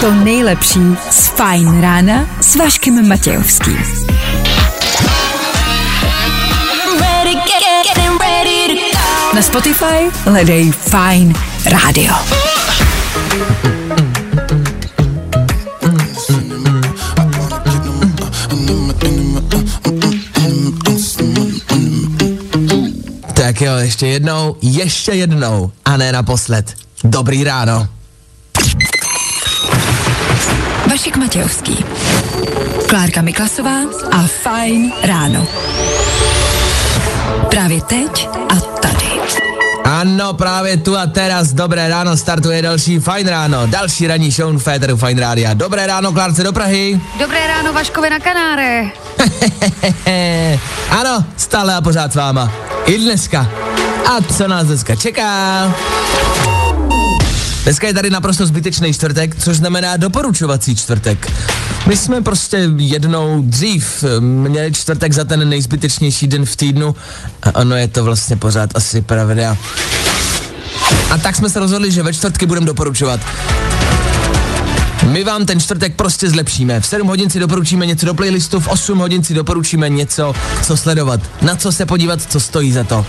To nejlepší z Fajn rána s Vaškem Matějovským. Na Spotify hledej Fine Radio. Tak jo, ještě jednou, ještě jednou a ne naposled. Dobrý ráno. Vašek Matějovský. Klárka Miklasová a Fajn ráno. Právě teď a. Ano, právě tu a teraz, dobré ráno, startuje další Fajn ráno, další ranní show Féteru Fajn Rádia. Dobré ráno, Klárce do Prahy. Dobré ráno, Vaškovi na Kanáre. ano, stále a pořád s váma. I dneska. A co nás dneska čeká? Dneska je tady naprosto zbytečný čtvrtek, což znamená doporučovací čtvrtek. My jsme prostě jednou dřív měli čtvrtek za ten nejzbytečnější den v týdnu a ono je to vlastně pořád asi pravda. A tak jsme se rozhodli, že ve čtvrtky budeme doporučovat. My vám ten čtvrtek prostě zlepšíme. V 7 hodin si doporučíme něco do playlistu, v 8 hodin si doporučíme něco, co sledovat, na co se podívat, co stojí za to.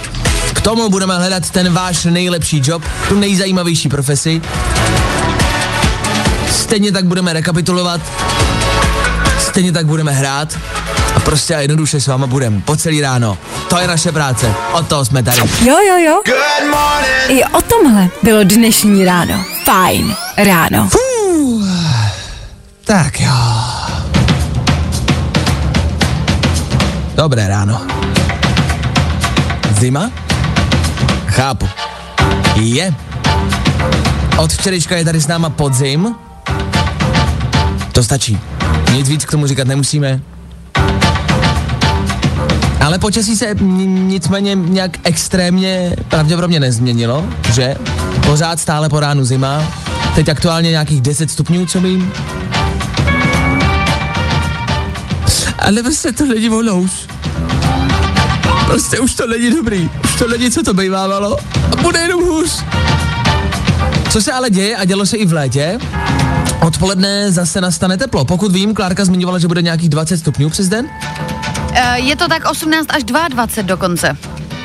K tomu budeme hledat ten váš nejlepší job, tu nejzajímavější profesi. Stejně tak budeme rekapitulovat, stejně tak budeme hrát a prostě a jednoduše s váma budeme po celý ráno. To je naše práce, od toho jsme tady. Jo, jo, jo. I o tomhle bylo dnešní ráno. Fajn ráno. Fuh. Tak jo. Dobré ráno. Zima? Chápu. Je. Od včerejška je tady s náma podzim. To stačí. Nic víc k tomu říkat nemusíme. Ale počasí se nicméně nějak extrémně pravděpodobně nezměnilo, že? Pořád stále po ránu zima. Teď aktuálně nějakých 10 stupňů, co vím. Ale prostě to není ono už. Prostě už to není dobrý. Už to není, co to bývávalo. A bude jenom hůř. Co se ale děje a dělo se i v létě, odpoledne zase nastane teplo. Pokud vím, Klárka zmiňovala, že bude nějakých 20 stupňů přes den. Eh, Je to tak 18 až 22 dokonce.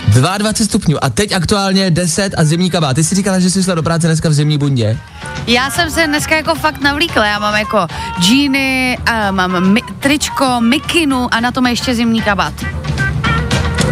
22 stupňů a teď aktuálně 10 a zimní kabát. Ty jsi říkala, že jsi šla do práce dneska v zimní bundě. Já jsem se dneska jako fakt navlíkla. Já mám jako džíny, a mám mi, tričko, mikinu a na tom ještě zimní kabát.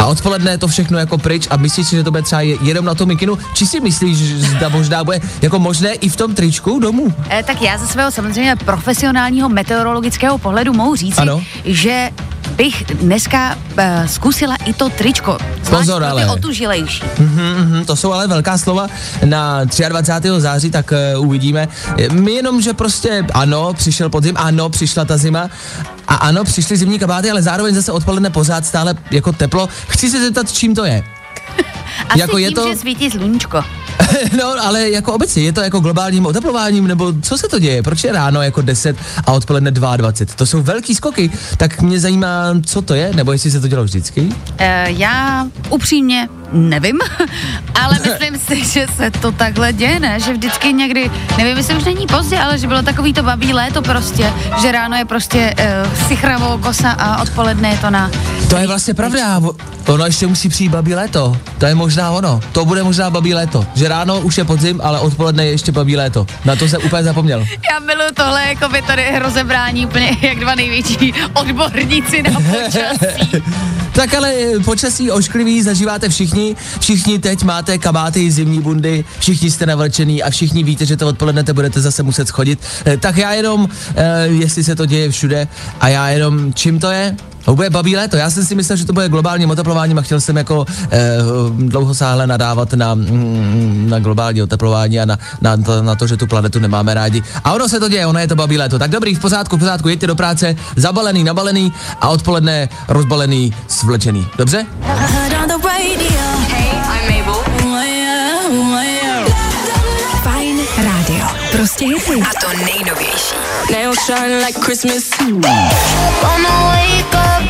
A odpoledne je to všechno jako pryč a myslíš si, že to bude třeba je- jenom na tom mikinu? Či si myslíš, že zda možná bude jako možné i v tom tričku domů? E, tak já ze svého samozřejmě profesionálního meteorologického pohledu mohu říct, Ano. že bych dneska e, zkusila i to tričko. Zvlášť Pozor, ale. otužilejší. Mhm, to jsou ale velká slova na 23. září, tak uh, uvidíme. My jenom, že prostě ano, přišel podzim, ano, přišla ta zima a ano, přišly zimní kabáty, ale zároveň zase odpoledne pořád stále jako teplo. Chci se zeptat, čím to je. Asi Jako je tím, to- že svítí sluníčko. no, ale jako obecně, je to jako globálním oteplováním, nebo co se to děje? Proč je ráno jako 10 a odpoledne 22? To jsou velký skoky, tak mě zajímá, co to je, nebo jestli se to dělo vždycky. E, já upřímně nevím, ale myslím si, že se to takhle děje, ne? Že vždycky někdy, nevím, jestli už není pozdě, ale že bylo takový to babí léto prostě, že ráno je prostě e, sichravou kosa a odpoledne je to na... To je vlastně pravda, ono ještě musí přijít babí léto, to je možná ono, to bude možná babí léto, že ráno už je podzim, ale odpoledne je ještě babí léto, na to jsem úplně zapomněl. Já miluji tohle, jako by tady rozebrání úplně jak dva největší odborníci na počasí. Tak ale eh, počasí ošklivý zažíváte všichni, všichni teď máte kabáty, zimní bundy, všichni jste navlečený a všichni víte, že to odpoledne te budete zase muset schodit. Eh, Tak já jenom, eh, jestli se to děje všude, a já jenom, čím to je? To bude babí léto. Já jsem si myslel, že to bude globálním oteplováním a chtěl jsem jako eh, dlouhosáhle nadávat na, mm, na globální oteplování a na, na, to, na to, že tu planetu nemáme rádi. A ono se to děje, ono je to babí léto. Tak dobrý, v pořádku, v pořádku, jeďte do práce, zabalený, nabalený a odpoledne rozbalený, svlečený. Dobře? Fajn Prostě hity. to nejnovější.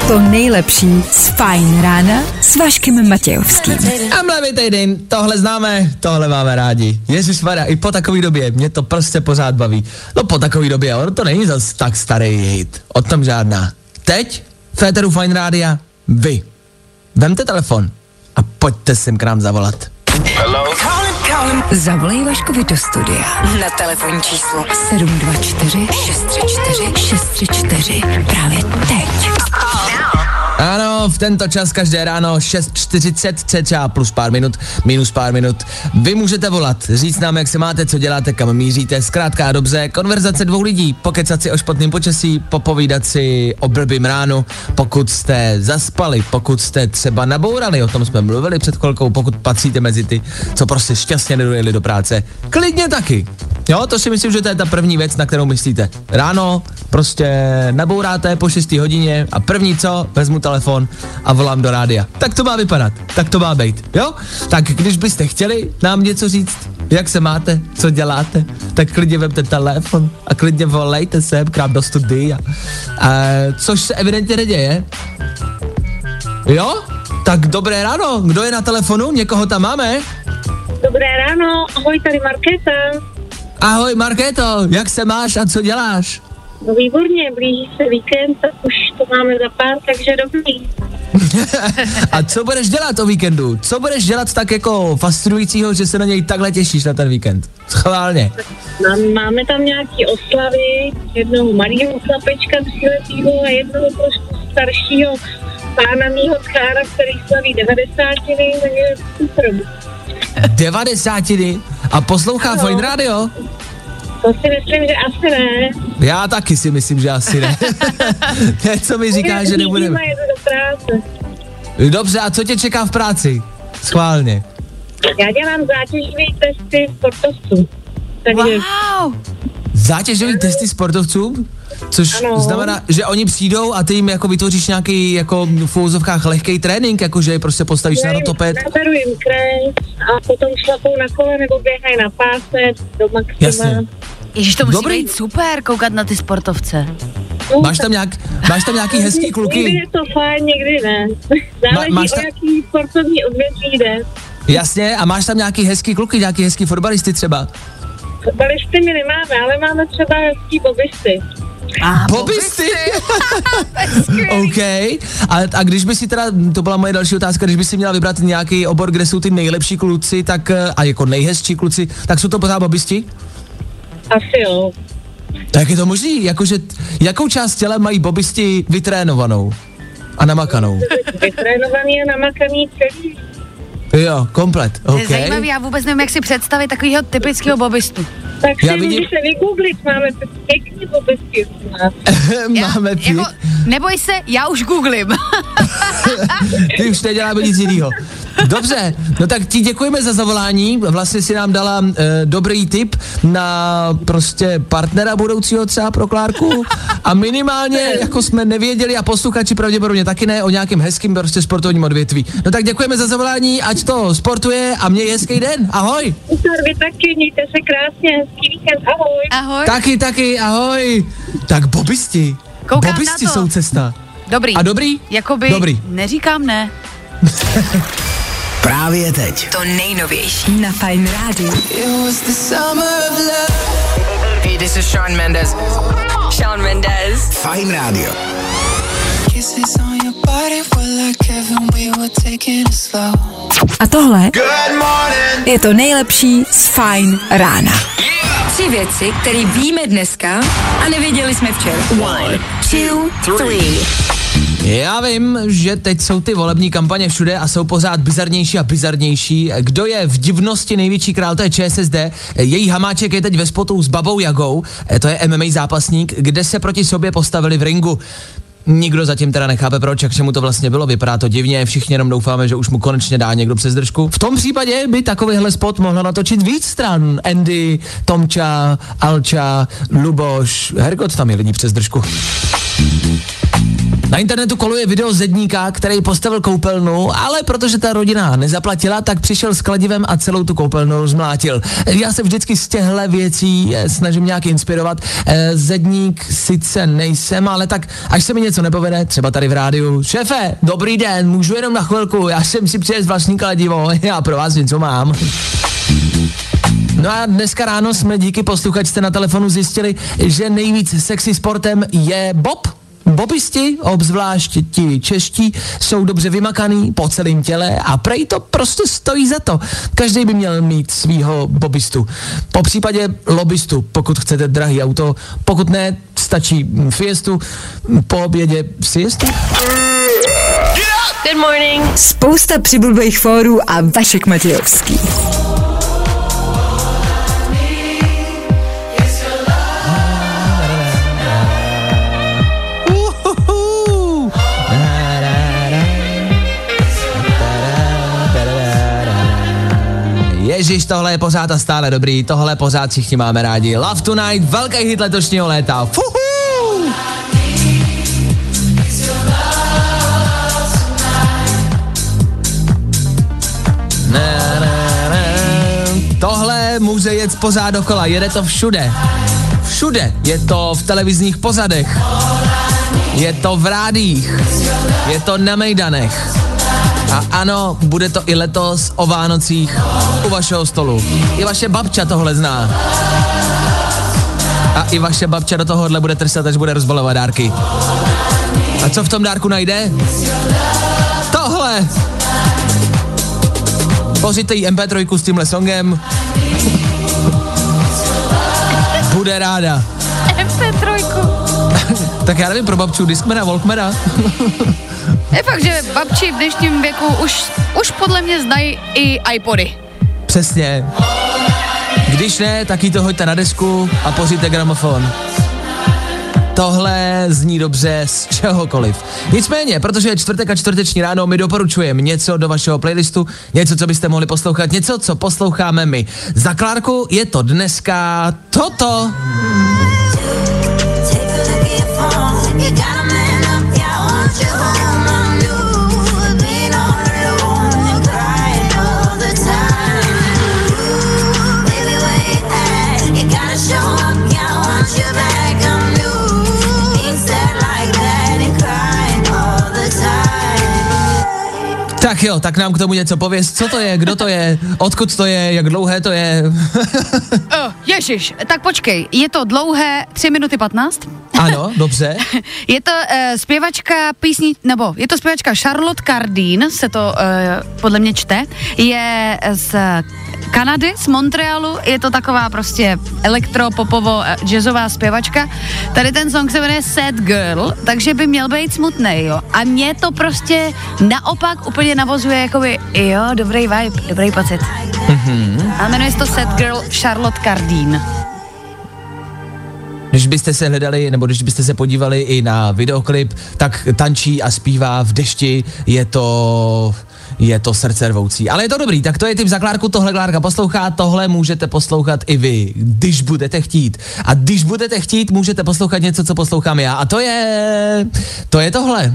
To nejlepší z Fajn rána s Vaškem Matějovským. A mlevý týden, tohle známe, tohle máme rádi. Ježíš Maria, i po takové době, mě to prostě pořád baví. No po takové době, ono to není zas tak starý hit, o tom žádná. Teď, Féteru Fine Rádia, vy. Vemte telefon a pojďte sem k nám zavolat. Zavolej Vaškovi do studia. Na telefonní číslo. 724 634 634 právě teď. V tento čas každé ráno 6.40 cca plus pár minut, minus pár minut. Vy můžete volat, říct nám, jak se máte, co děláte, kam míříte, zkrátka a dobře, konverzace dvou lidí, pokecat si o špatném počasí, popovídat si o blbým ránu, pokud jste zaspali, pokud jste třeba nabourali, o tom jsme mluvili před chvilkou, pokud patříte mezi ty, co prostě šťastně nedojeli do práce, klidně taky. Jo, to si myslím, že to je ta první věc, na kterou myslíte. Ráno prostě nabouráte po 6 hodině a první co, vezmu telefon a volám do rádia. Tak to má vypadat, tak to má být, jo? Tak když byste chtěli nám něco říct, jak se máte, co děláte, tak klidně vemte telefon a klidně volejte sem k nám do studia. A, což se evidentně neděje. Jo? Tak dobré ráno, kdo je na telefonu, někoho tam máme? Dobré ráno, ahoj, tady Markéta. Ahoj Markéto, jak se máš a co děláš? No výborně, blíží se víkend, tak už to máme za pár, takže dobrý. a co budeš dělat o víkendu? Co budeš dělat tak jako fascinujícího, že se na něj takhle těšíš na ten víkend? Schválně. Mám, máme tam nějaký oslavy, jednoho malého chlapečka tříletýho a jednoho trošku staršího pána mýho tchára, který slaví 90. takže super. 90 a poslouchá Fine Radio? To si myslím, že asi ne. Já taky si myslím, že asi ne. Co mi říká, že nebudeme. Dobře, a co tě čeká v práci? Schválně. Já dělám zátěžové testy sportovců. Takže... Wow! Zátěžové testy sportovcům? Což ano. znamená, že oni přijdou a ty jim jako vytvoříš nějaký jako v úvozovkách lehký trénink, jako že je prostě postavíš Já na rotoped. Naberu jim kres a potom šlapou na kole nebo běhají na páse do maxima. Jasně. Ježiš, to musí Dobrý. být super, koukat na ty sportovce. Máš tam, nějak, máš tam nějaký hezký kluky? Někdy je to fajn, někdy ne. Záleží máš tam... o jaký sportovní odvětví jde. Jasně, a máš tam nějaký hezký kluky, nějaký hezký fotbalisty třeba? Fotbalisty my nemáme, ale máme třeba hezký bobisty. A bobisty? OK. A, a když by si teda, to byla moje další otázka, když by si měla vybrat nějaký obor, kde jsou ty nejlepší kluci, tak a jako nejhezčí kluci, tak jsou to pořád bobisti? Asi jo. Tak je to možný, jakože, jakou část těla mají bobisti vytrénovanou a namakanou? Vytrénovaný a namakaný celý. Jo, komplet, okay. To je zajímavý, já vůbec nevím, jak si představit takového typického bobistu. Tak si já vidím... můžeš se vygooglit, máme pěkný bobisky. máme pěk... jako, Neboj se, já už googlím. Ty už neděláme nic jiného. Dobře, no tak ti děkujeme za zavolání. Vlastně si nám dala uh, dobrý tip na prostě partnera budoucího třeba pro Klárku. A minimálně, jako jsme nevěděli a posluchači pravděpodobně taky ne, o nějakém hezkým prostě sportovním odvětví. No tak děkujeme za zavolání, ať to sportuje a měj hezký den. Ahoj. Vy taky, mějte se krásně, hezký víkend, ahoj. Ahoj. Taky, taky, ahoj. Tak bobisti. Koukám bobisti jsou cesta. Dobrý. A dobrý? Jakoby dobrý. neříkám ne. Právě teď. To nejnovější na Fine Radio. Hey, this is Sean Mendes. Sean Mendes. Fine Radio. A tohle je to nejlepší z Fine rána. Tři věci, které víme dneska a nevěděli jsme včera. One, two, three. Já vím, že teď jsou ty volební kampaně všude a jsou pořád bizarnější a bizarnější. Kdo je v divnosti největší král, to je ČSSD. Její hamáček je teď ve spotu s Babou Jagou, to je MMA zápasník, kde se proti sobě postavili v ringu. Nikdo zatím teda nechápe proč a k čemu to vlastně bylo, vypadá to divně, všichni jenom doufáme, že už mu konečně dá někdo přes držku. V tom případě by takovýhle spot mohla natočit víc stran. Andy, Tomča, Alča, Luboš, Hergot tam je lidí přes držku. Na internetu koluje video zedníka, který postavil koupelnu, ale protože ta rodina nezaplatila, tak přišel s kladivem a celou tu koupelnu rozmlátil. Já se vždycky z těchto věcí eh, snažím nějak inspirovat. Eh, Zedník sice nejsem, ale tak až se mi něco nepovede, třeba tady v rádiu. Šéfe, dobrý den, můžu jenom na chvilku, já jsem si přijel vlastní kladivo, já pro vás něco mám. No a dneska ráno jsme díky posluchačce na telefonu zjistili, že nejvíc sexy sportem je bob. Bobisti, obzvlášť ti čeští, jsou dobře vymakaný po celém těle a prej to prostě stojí za to. Každý by měl mít svýho bobistu. Po případě lobistu, pokud chcete drahý auto, pokud ne, stačí fiestu, po obědě siestu. Good morning. Spousta přibulbých fórů a Vašek Matějovský. Ježíš, tohle je pořád a stále dobrý, tohle pořád všichni máme rádi. Love Tonight, velký hit letošního léta. Fuhu! Tohle může jet pořád dokola, jede to všude. Všude. Je to v televizních pozadech. Je to v rádích. Je to na mejdanech. A ano, bude to i letos o Vánocích u vašeho stolu. I vaše babča tohle zná. A i vaše babča do tohohle bude trsat, až bude rozbalovat dárky. A co v tom dárku najde? Tohle! Pořiďte jí MP3 s tímhle songem. Bude ráda. MP3. tak já nevím, pro babču Discmana, Walkmana. Je fakt, že babči v dnešním věku už, už podle mě znají i iPody. Přesně. Když ne, tak jí to hoďte na desku a pořiďte gramofon. Tohle zní dobře z čehokoliv. Nicméně, protože je čtvrtek a čtvrteční ráno, my doporučujeme něco do vašeho playlistu, něco, co byste mohli poslouchat, něco, co posloucháme my. Za Klárku je to dneska toto. Tak jo, tak nám k tomu něco pověz. Co to je, kdo to je, odkud to je, jak dlouhé to je? oh, ježiš, tak počkej, je to dlouhé 3 minuty 15? Ano, dobře. je to uh, zpěvačka písní, nebo je to zpěvačka Charlotte Cardin, se to uh, podle mě čte, je z Kanady, z Montrealu, je to taková prostě elektropopovo jazzová zpěvačka. Tady ten song se jmenuje Sad Girl, takže by měl být smutný, jo. A mě to prostě naopak úplně navozuje jakoby, jo, dobrý vibe, dobrý pocit. Mm-hmm. A jmenuje se to Sad Girl Charlotte Cardin. Když byste se hledali, nebo když byste se podívali i na videoklip, tak tančí a zpívá v dešti, je to je to srdce rvoucí. Ale je to dobrý, tak to je typ za Klárku, tohle Klárka poslouchá, tohle můžete poslouchat i vy, když budete chtít. A když budete chtít, můžete poslouchat něco, co poslouchám já. A to je, to je tohle.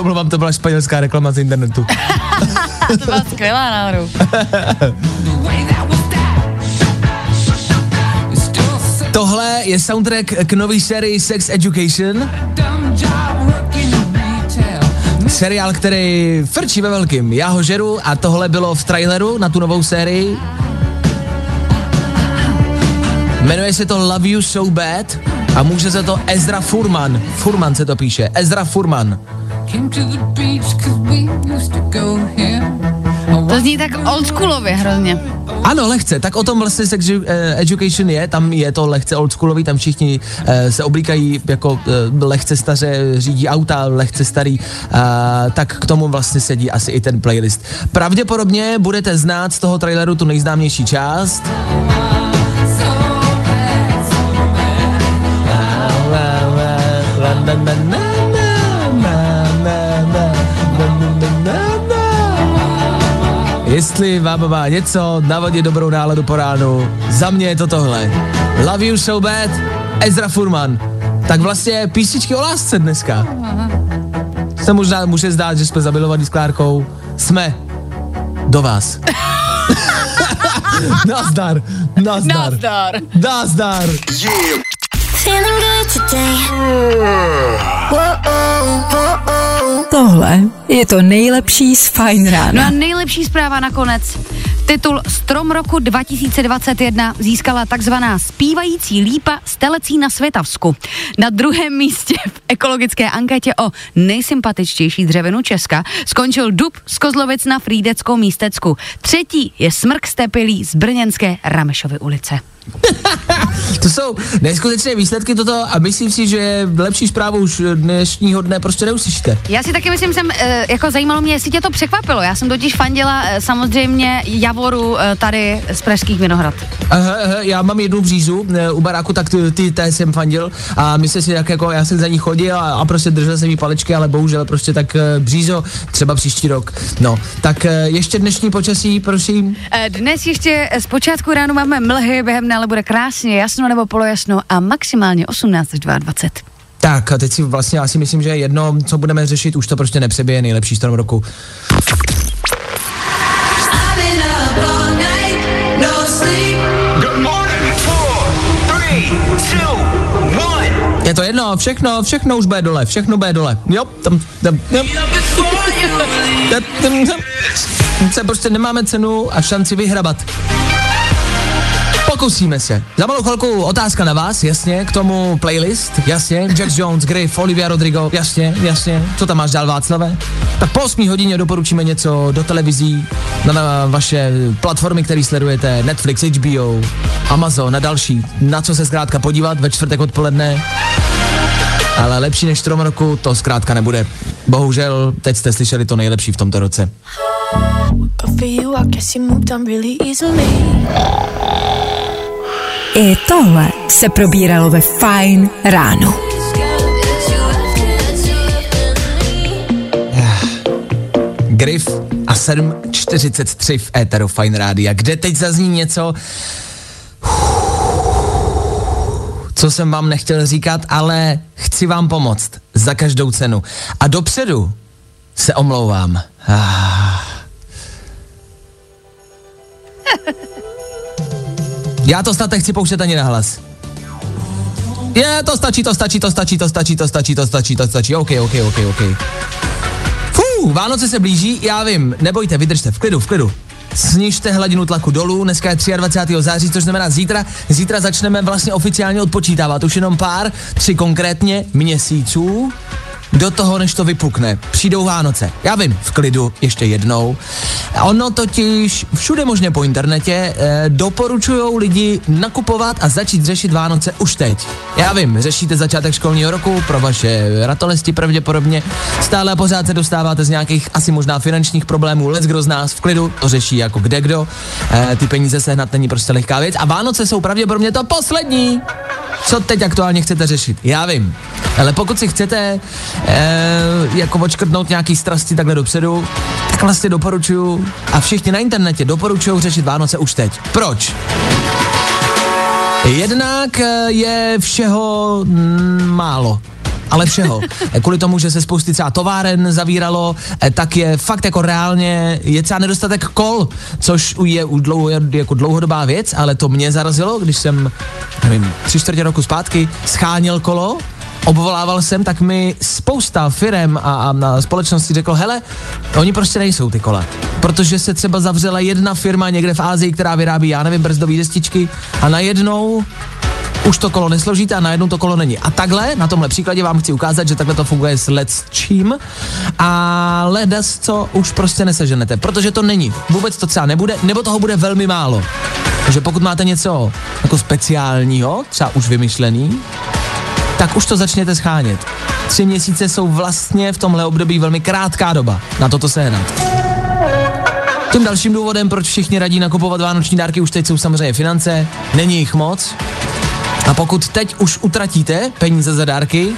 Se omlouvám, to byla španělská reklama z internetu. to byla skvělá náhodou. Tohle je soundtrack k nový sérii Sex Education. Seriál, který frčí ve velkým. Já ho žeru a tohle bylo v traileru na tu novou sérii. Jmenuje se to Love You So Bad a může se to Ezra Furman. Furman se to píše. Ezra Furman. To zní tak oldschoolově hrozně. Ano, lehce, tak o tom vlastně sex education je, tam je to lehce oldschoolový, tam všichni uh, se oblíkají jako uh, lehce staře, řídí auta, lehce starý, uh, tak k tomu vlastně sedí asi i ten playlist. Pravděpodobně budete znát z toho traileru tu nejznámější část. Jestli vám má něco navodit dobrou náladu po ránu, za mě je to tohle. Love you so bad, Ezra Furman. Tak vlastně písničky o lásce dneska. Se možná může zdát, že jsme zamilovaní s Klárkou. Jsme. Do vás. nazdar, nazdar. Nazdar. Nazdar. Today. Tohle je to nejlepší z Fine No Rána. a nejlepší zpráva nakonec. Titul Strom roku 2021 získala takzvaná zpívající lípa z Telecí na Světavsku. Na druhém místě v ekologické anketě o nejsympatičtější dřevinu Česka skončil dub z Kozlovic na Frýdeckou místecku. Třetí je smrk stepilý z brněnské Ramešovy ulice. To jsou neskutečné výsledky toto a myslím si, že lepší zprávu už dnešního dne prostě neuslyšíte. Já si taky myslím, jsem, e, jako zajímalo mě, jestli tě to překvapilo. Já jsem totiž fandila e, samozřejmě Javoru e, tady z Pražských Vinohrad. Aha, aha, já mám jednu břízu u baráku, tak ty, ty té jsem fandil a myslím si, jak jako já jsem za ní chodil a, a prostě držel jsem jí palečky, ale bohužel prostě tak břízo, třeba příští rok. No, tak ještě dnešní počasí, prosím. Dnes ještě z počátku ráno máme mlhy, během dne ale bude krásně jasno nebo polojasno a maximálně 18 až 22. Tak a teď si vlastně já si myslím, že jedno, co budeme řešit, už to prostě nepřebije nejlepší strom roku. Four, three, two. Je to jedno, všechno, všechno už bude dole, všechno bude dole. Jo, tam, tam, jo. Tam, tam, tam. Se prostě nemáme cenu a šanci vyhrabat. Pokusíme se. Za malou chvilku otázka na vás, jasně, k tomu playlist, jasně, Jack Jones, Griff, Olivia Rodrigo, jasně, jasně. Co tam máš dál, Václave? Tak po 8 hodině doporučíme něco do televizí, na, na vaše platformy, které sledujete, Netflix, HBO, Amazon a další. Na co se zkrátka podívat ve čtvrtek odpoledne, ale lepší než strom roku to zkrátka nebude. Bohužel, teď jste slyšeli to nejlepší v tomto roce. I tohle se probíralo ve Fine ráno. Griff a 7.43 v Éteru Fine Rádia, kde teď zazní něco, co jsem vám nechtěl říkat, ale chci vám pomoct za každou cenu. A dopředu se omlouvám. Ah. Já to snad nechci pouštět ani na hlas. Je, to stačí, to stačí, to stačí, to stačí, to stačí, to stačí, to stačí. OK, OK, OK, OK. Fú, Vánoce se blíží, já vím, nebojte, vydržte, v klidu, v klidu. Snižte hladinu tlaku dolů, dneska je 23. září, což znamená zítra. Zítra začneme vlastně oficiálně odpočítávat, už jenom pár, tři konkrétně měsíců do toho, než to vypukne. Přijdou Vánoce. Já vím, v klidu, ještě jednou. Ono totiž všude možně po internetě eh, doporučují lidi nakupovat a začít řešit Vánoce už teď. Já vím, řešíte začátek školního roku pro vaše ratolesti pravděpodobně. Stále pořád se dostáváte z nějakých asi možná finančních problémů. Let's kdo z nás v klidu, to řeší jako kde kdo. Eh, ty peníze sehnat není prostě lehká věc. A Vánoce jsou pravděpodobně to poslední. Co teď aktuálně chcete řešit? Já vím. Ale pokud si chcete eh, jako odškrtnout nějaký strasti takhle dopředu, tak vlastně doporučuju a všichni na internetě doporučují řešit Vánoce už teď. Proč? Jednak eh, je všeho mm, málo ale všeho. Eh, Kvůli tomu, že se spousty třeba továren zavíralo, eh, tak je fakt jako reálně, je třeba nedostatek kol, což je u dlouho, jako dlouhodobá věc, ale to mě zarazilo, když jsem, nevím, tři čtvrtě roku zpátky scháněl kolo, obvolával jsem, tak mi spousta firem a, a, a společnosti řekl, hele, oni prostě nejsou ty kola. Protože se třeba zavřela jedna firma někde v Ázii, která vyrábí, já nevím, brzdové destičky a najednou už to kolo nesložíte a najednou to kolo není. A takhle, na tomhle příkladě vám chci ukázat, že takhle to funguje s let's čím a ledas, co už prostě neseženete, protože to není. Vůbec to třeba nebude, nebo toho bude velmi málo. Takže pokud máte něco jako speciálního, třeba už vymyšlený, tak už to začněte schánět. Tři měsíce jsou vlastně v tomhle období velmi krátká doba na toto sehnat. Tím dalším důvodem, proč všichni radí nakupovat vánoční dárky, už teď jsou samozřejmě finance, není jich moc. A pokud teď už utratíte peníze za dárky,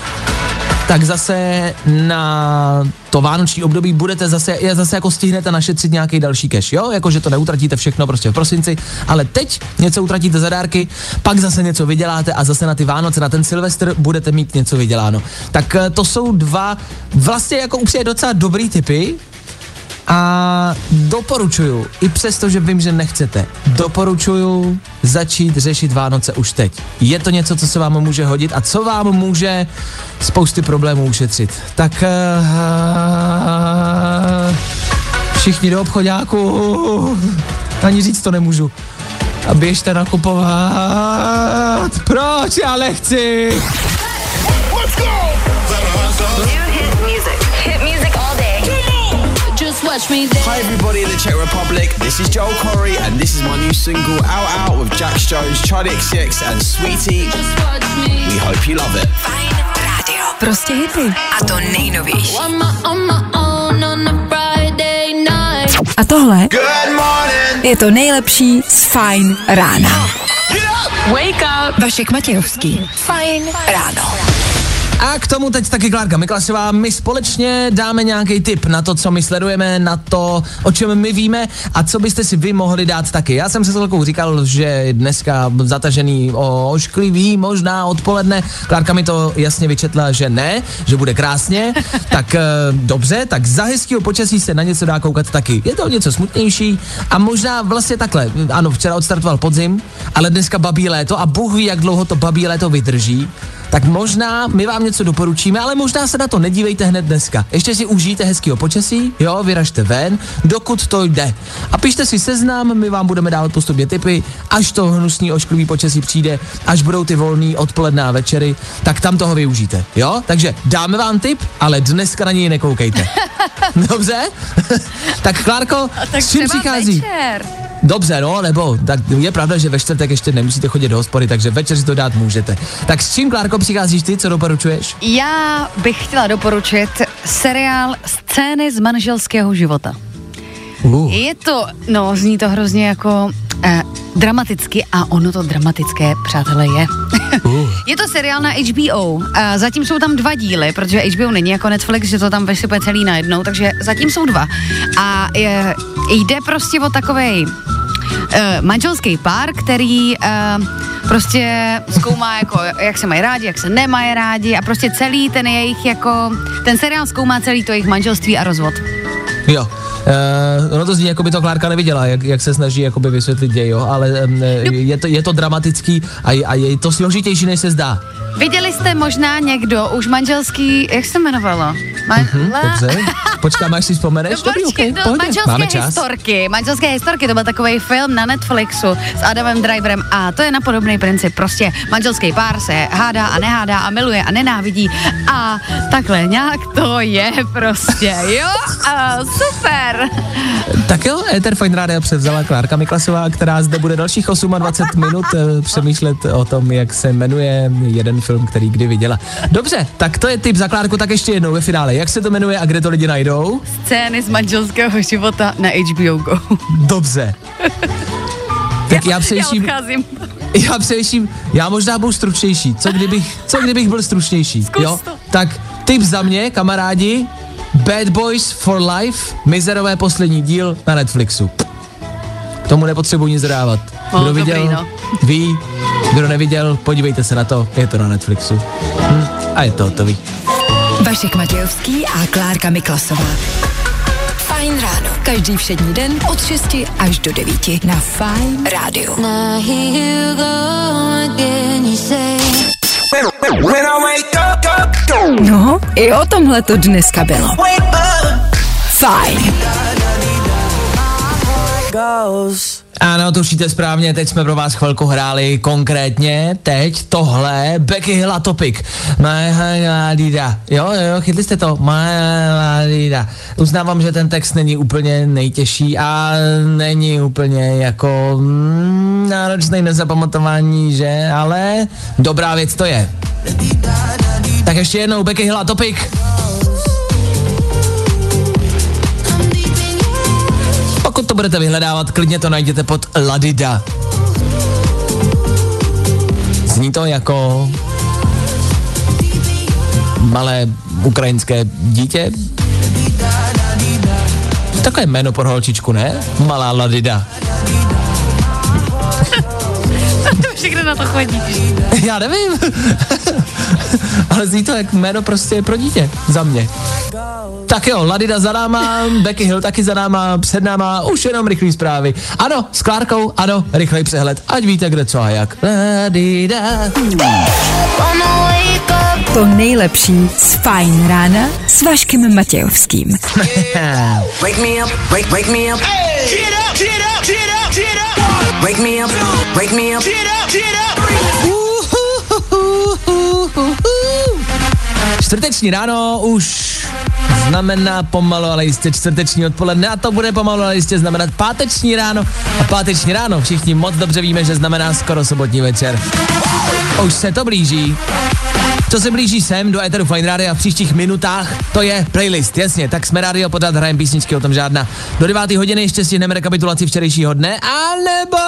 tak zase na to vánoční období budete zase, zase jako stihnete našetřit nějaký další cash, jo? Jako, že to neutratíte všechno prostě v prosinci, ale teď něco utratíte za dárky, pak zase něco vyděláte a zase na ty Vánoce, na ten Silvestr budete mít něco vyděláno. Tak eh, to jsou dva vlastně jako upřímně docela dobrý typy, a doporučuju, i přesto, že vím, že nechcete, doporučuju začít řešit Vánoce už teď. Je to něco, co se vám může hodit a co vám může spousty problémů ušetřit. Tak uh, všichni do obchodáku, ani říct to nemůžu. A běžte nakupovat. Proč já nechci? Hi everybody in the Czech Republic, this is Joel Corey and this is my new single Out Out with Jax Jones, Charlie XCX and Sweetie. We hope you love it. Fajn rádio. Prostě hity. A to nejnovější. A tohle je to nejlepší z Fajn rána. Wake up! Vašek Matějovský. Fajn ráno. A k tomu teď taky Klárka Miklasová. My společně dáme nějaký tip na to, co my sledujeme, na to, o čem my víme a co byste si vy mohli dát taky. Já jsem se celkou říkal, že dneska zatažený o ošklivý, možná odpoledne. Klárka mi to jasně vyčetla, že ne, že bude krásně. tak e, dobře, tak za hezkého počasí se na něco dá koukat taky. Je to něco smutnější a možná vlastně takhle. Ano, včera odstartoval podzim, ale dneska babí léto a Bůh ví, jak dlouho to babí léto vydrží tak možná my vám něco doporučíme, ale možná se na to nedívejte hned dneska. Ještě si užijte hezkého počasí, jo, vyražte ven, dokud to jde. A pište si seznam, my vám budeme dávat postupně tipy, až to hnusný ošklivý počasí přijde, až budou ty volný odpoledná večery, tak tam toho využijte, jo? Takže dáme vám tip, ale dneska na něj nekoukejte. Dobře? tak Klárko, s čím přichází? večer. Dobře, no, nebo tak je pravda, že ve čtvrtek ještě nemusíte chodit do hospody, takže večer si to dát můžete. Tak s čím, Klárko, přicházíš ty, co doporučuješ? Já bych chtěla doporučit seriál Scény z manželského života. Uh. Je to, no, zní to hrozně jako eh, dramaticky a ono to dramatické, přátelé, je. Uh. je to seriál na HBO. A zatím jsou tam dva díly, protože HBO není jako Netflix, že to tam vysype celý najednou, takže zatím jsou dva. A je, jde prostě o takovej eh, manželský pár, který eh, prostě zkoumá, jako, jak se mají rádi, jak se nemají rádi a prostě celý ten jejich, jako, ten seriál zkoumá celý to jejich manželství a rozvod. Jo. Uh, ono to zní, jako by to Klárka neviděla, jak, jak se snaží jakoby vysvětlit děj, jo, ale um, je, to, je to dramatický a, a je to složitější, než se zdá. Viděli jste možná někdo už manželský, jak se jmenovalo? Man- Hm, la- dobře. Počkám, až si vzpomeneš. No, Dobrý, počkej, okay, no, manželské Máme čas. historky, manželské historky, to byl takový film na Netflixu s Adamem Driverem a to je na podobný princip. Prostě manželský pár se hádá a nehádá a miluje a nenávidí a takhle nějak to je prostě, jo? A super. Tak jo, Ether Fine Radio převzala Klárka Miklasová, která zde bude dalších 28 minut eh, přemýšlet o tom, jak se jmenuje jeden film, který kdy viděla. Dobře, tak to je tip za Klárku, tak ještě jednou ve finále. Jak se to jmenuje a kde to lidi najdou? Scény z manželského života na HBO Go. Dobře. Tak já Já odcházím. já přemýšlím, já možná budu stručnější. Co kdybych, co kdybych byl stručnější? Zkus jo? to. Tak tip za mě, kamarádi, Bad Boys for Life, mizerové poslední díl na Netflixu. K tomu nepotřebuji nic dodávat. No, Kdo dobrý, viděl, no. ví, kdo neviděl, podívejte se na to, je to na Netflixu. Hm, a je to hotový. Vašek Matějovský a Klárka Miklasová. Fajn ráno. Každý všední den od 6 až do 9 na Fajn rádiu. No, i o tomhle to dneska bylo. Fajn. Goes. Ano, tušíte správně, teď jsme pro vás chvilku hráli konkrétně, teď tohle, Becky Hill a Topic. Mahaládida. Jo, jo, chytli jste to? Uznávám, že ten text není úplně nejtěžší a není úplně jako mm, náročný na zapamatování, že? Ale dobrá věc to je. Tak ještě jednou, Becky Hill a Topic. Pokud to budete vyhledávat, klidně to najděte pod Ladida. Zní to jako malé ukrajinské dítě. Takové jméno pro holčičku, ne? Malá Ladida. Všechno na to chodíš. Já nevím. Ale zní to jak jméno prostě pro dítě. Za mě. Tak jo, Ladida za náma, Becky Hill taky za náma, před náma, už jenom rychlý zprávy. Ano, s Klárkou, ano, rychlej přehled, ať víte kde co a jak. Ladida. To nejlepší z Fajn rána s Vaškem Matějovským. Wake me up, wake, wake me up. Get up, get up, get up, get up. Wake me up, wake me up. Get up, get up. Čtvrteční ráno už znamená pomalu, ale jistě čtvrteční odpoledne a to bude pomalu, ale jistě znamenat páteční ráno a páteční ráno všichni moc dobře víme, že znamená skoro sobotní večer. Už se to blíží. Co se blíží sem do Eteru Fine Radio a v příštích minutách, to je playlist, jasně, tak jsme rádio podat, hrajeme písničky, o tom žádná. Do 9. hodiny ještě stihneme rekapitulaci včerejšího dne, anebo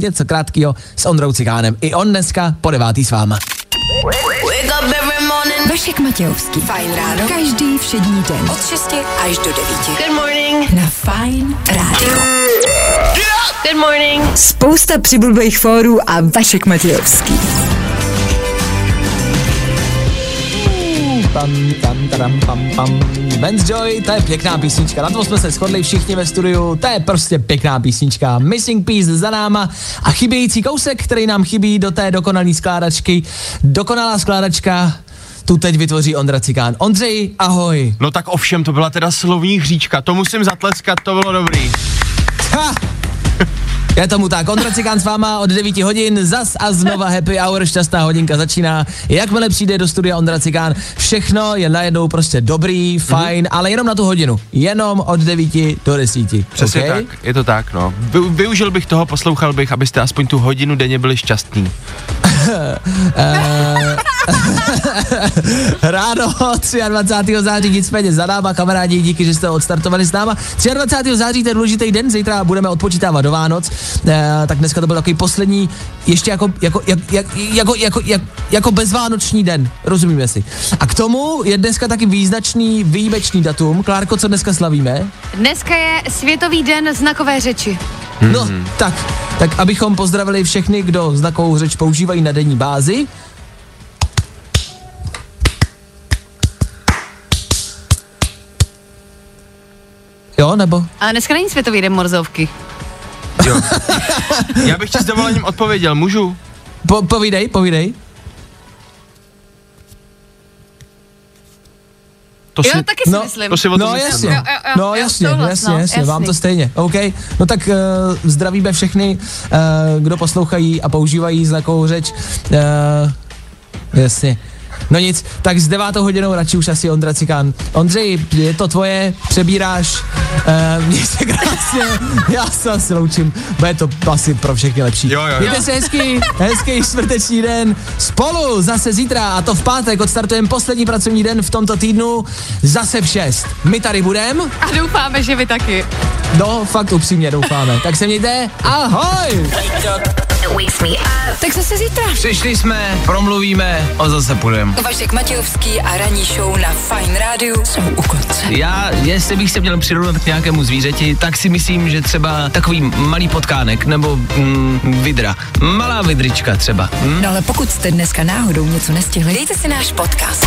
něco krátkého s Ondrou Cikánem. I on dneska po 9. s váma. Vašek Matějovský. Fajn ráno. Každý všední den. Od 6 až do 9. Good morning. Na Fajn rádio. Good morning. Spousta přibulbých fórů a Vašek Matějovský. Pam, tam, taram, pam, pam. Ben's Joy, to je pěkná písnička, na to jsme se shodli všichni ve studiu, to je prostě pěkná písnička. Missing Piece za náma a chybějící kousek, který nám chybí do té dokonalé skládačky. Dokonalá skládačka tu teď vytvoří Ondra Cikán. Ondřej, ahoj. No tak ovšem, to byla teda slovní hříčka, to musím zatleskat, to bylo dobrý. Ha! Je tomu tak, Ondra Cikán s váma od 9 hodin, zas a znova happy hour, šťastná hodinka začíná. Jakmile přijde do studia Ondra Cikán, všechno je najednou prostě dobrý, fajn, mm-hmm. ale jenom na tu hodinu. Jenom od 9 do 10. Přesně okay? tak, je to tak, no. Vy, využil bych toho, poslouchal bych, abyste aspoň tu hodinu denně byli šťastní. Eh, Ráno 23. září, nicméně za náma, kamarádi, díky, že jste odstartovali s náma. 23. září, to je důležitý den, zítra budeme odpočítávat do Vánoc, e, tak dneska to byl takový poslední, ještě jako, jako, jak, jak, jako, jako, jak, jako bezvánoční den, rozumíme si. A k tomu je dneska taky význačný, výjimečný datum. Klárko, co dneska slavíme? Dneska je Světový den znakové řeči. No, tak, tak abychom pozdravili všechny, kdo znakovou řeč používají na denní bázi. Jo, nebo? Ale dneska není Světový den morzovky. Jo. Já bych ti s dovolením odpověděl, můžu? Po, povídej, povídej. To Jo, taky si no, myslím. to si o tom No myslím, jasně, Jo, jo, jo, no jo, jasně, souhlas, jasně, no, jasně, vám to stejně, OK. No tak uh, zdravíme všechny, uh, kdo poslouchají a používají znakovou řeč. Uh, jasně. No nic, tak s devátou hodinou radši už asi Ondra Cikán. Ondřej, je to tvoje, přebíráš, uh, měj se krásně, já se asi loučím, bude to asi pro všechny lepší. Jo, jo, jo. Mějte se hezky, hezký čtvrteční den, spolu zase zítra a to v pátek odstartujeme poslední pracovní den v tomto týdnu, zase v 6. My tady budeme, A doufáme, že vy taky. no fakt upřímně doufáme. Tak se mějte, ahoj! Tak zase zítra. Přišli jsme, promluvíme a zase půjdeme. Vašek Matějovský a ranní show na Fajn rádiu jsou u konce. Já, jestli bych se měl přirovnat k nějakému zvířeti, tak si myslím, že třeba takový malý potkánek, nebo mm, vidra. Malá vidrička třeba. Hm? No ale pokud jste dneska náhodou něco nestihli, dejte si náš podcast.